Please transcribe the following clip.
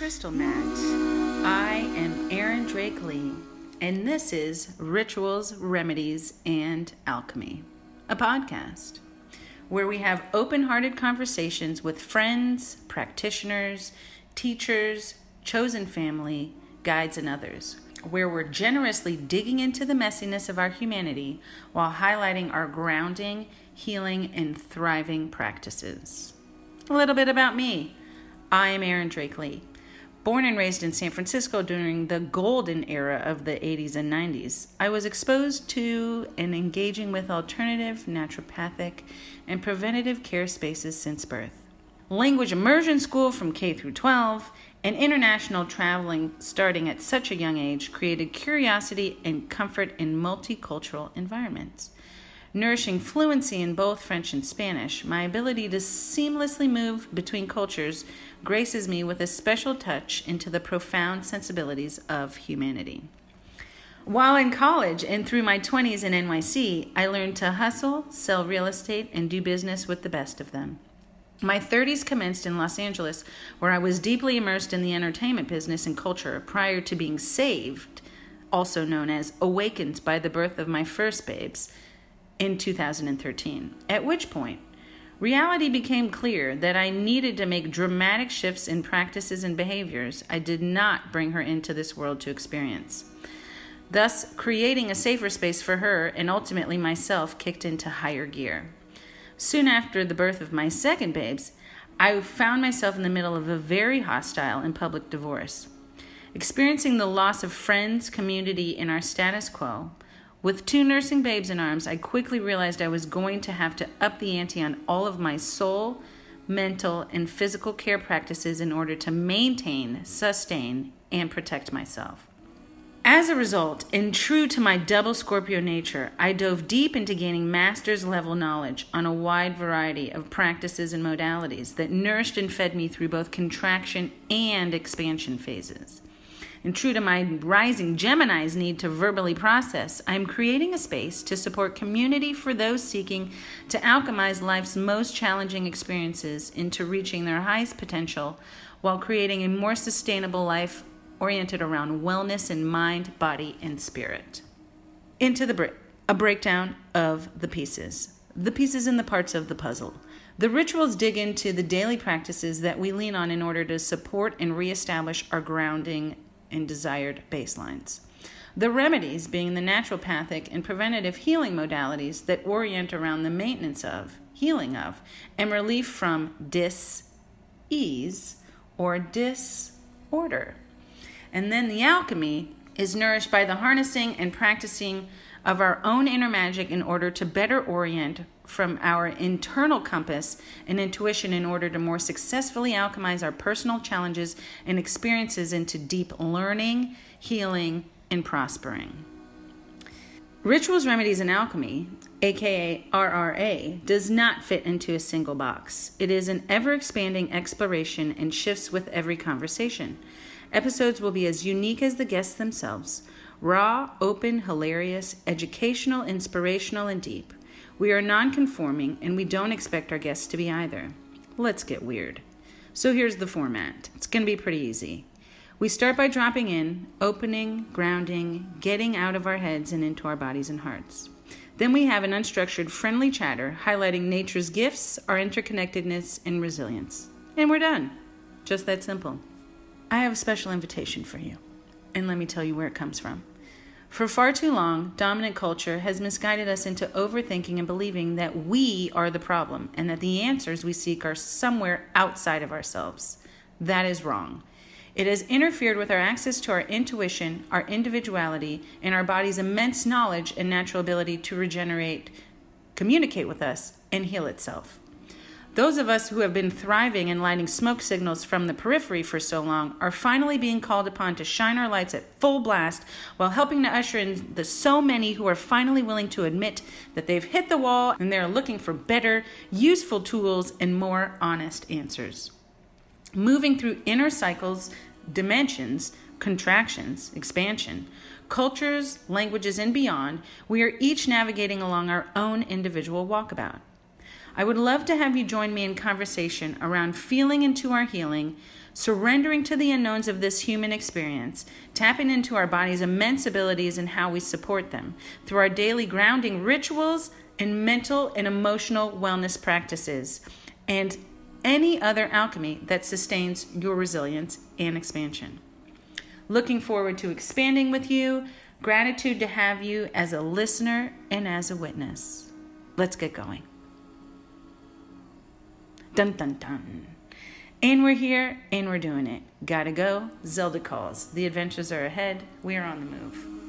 crystal mat. I am Erin Drake Lee, and this is Rituals, Remedies, and Alchemy, a podcast where we have open hearted conversations with friends, practitioners, teachers, chosen family, guides, and others, where we're generously digging into the messiness of our humanity while highlighting our grounding, healing, and thriving practices. A little bit about me. I am Erin Drake Lee. Born and raised in San Francisco during the golden era of the 80s and 90s, I was exposed to and engaging with alternative, naturopathic, and preventative care spaces since birth. Language immersion school from K through 12 and international traveling starting at such a young age created curiosity and comfort in multicultural environments. Nourishing fluency in both French and Spanish, my ability to seamlessly move between cultures graces me with a special touch into the profound sensibilities of humanity. While in college and through my 20s in NYC, I learned to hustle, sell real estate, and do business with the best of them. My 30s commenced in Los Angeles, where I was deeply immersed in the entertainment business and culture prior to being saved, also known as awakened by the birth of my first babes in 2013, at which point reality became clear that I needed to make dramatic shifts in practices and behaviors I did not bring her into this world to experience. Thus, creating a safer space for her and ultimately myself kicked into higher gear. Soon after the birth of my second babes, I found myself in the middle of a very hostile and public divorce. Experiencing the loss of friends, community, and our status quo, with two nursing babes in arms, I quickly realized I was going to have to up the ante on all of my soul, mental, and physical care practices in order to maintain, sustain, and protect myself. As a result, and true to my double Scorpio nature, I dove deep into gaining master's level knowledge on a wide variety of practices and modalities that nourished and fed me through both contraction and expansion phases. And true to my rising Gemini's need to verbally process, I'm creating a space to support community for those seeking to alchemize life's most challenging experiences into reaching their highest potential while creating a more sustainable life oriented around wellness in mind, body, and spirit. Into the a breakdown of the pieces, the pieces and the parts of the puzzle. The rituals dig into the daily practices that we lean on in order to support and reestablish our grounding and desired baselines. The remedies being the naturopathic and preventative healing modalities that orient around the maintenance of, healing of, and relief from dis ease or disorder. And then the alchemy is nourished by the harnessing and practicing of our own inner magic in order to better orient from our internal compass and intuition in order to more successfully alchemize our personal challenges and experiences into deep learning, healing, and prospering. Rituals, Remedies, and Alchemy, aka RRA, does not fit into a single box. It is an ever expanding exploration and shifts with every conversation. Episodes will be as unique as the guests themselves raw, open, hilarious, educational, inspirational, and deep. We are non conforming and we don't expect our guests to be either. Let's get weird. So here's the format it's going to be pretty easy. We start by dropping in, opening, grounding, getting out of our heads and into our bodies and hearts. Then we have an unstructured, friendly chatter highlighting nature's gifts, our interconnectedness, and resilience. And we're done. Just that simple. I have a special invitation for you, and let me tell you where it comes from. For far too long, dominant culture has misguided us into overthinking and believing that we are the problem and that the answers we seek are somewhere outside of ourselves. That is wrong. It has interfered with our access to our intuition, our individuality, and our body's immense knowledge and natural ability to regenerate, communicate with us, and heal itself. Those of us who have been thriving and lighting smoke signals from the periphery for so long are finally being called upon to shine our lights at full blast while helping to usher in the so many who are finally willing to admit that they've hit the wall and they're looking for better, useful tools and more honest answers. Moving through inner cycles, dimensions, contractions, expansion, cultures, languages, and beyond, we are each navigating along our own individual walkabout. I would love to have you join me in conversation around feeling into our healing, surrendering to the unknowns of this human experience, tapping into our body's immense abilities and how we support them through our daily grounding rituals and mental and emotional wellness practices, and any other alchemy that sustains your resilience and expansion. Looking forward to expanding with you. Gratitude to have you as a listener and as a witness. Let's get going. Dun dun dun. And we're here and we're doing it. Gotta go. Zelda calls. The adventures are ahead. We are on the move.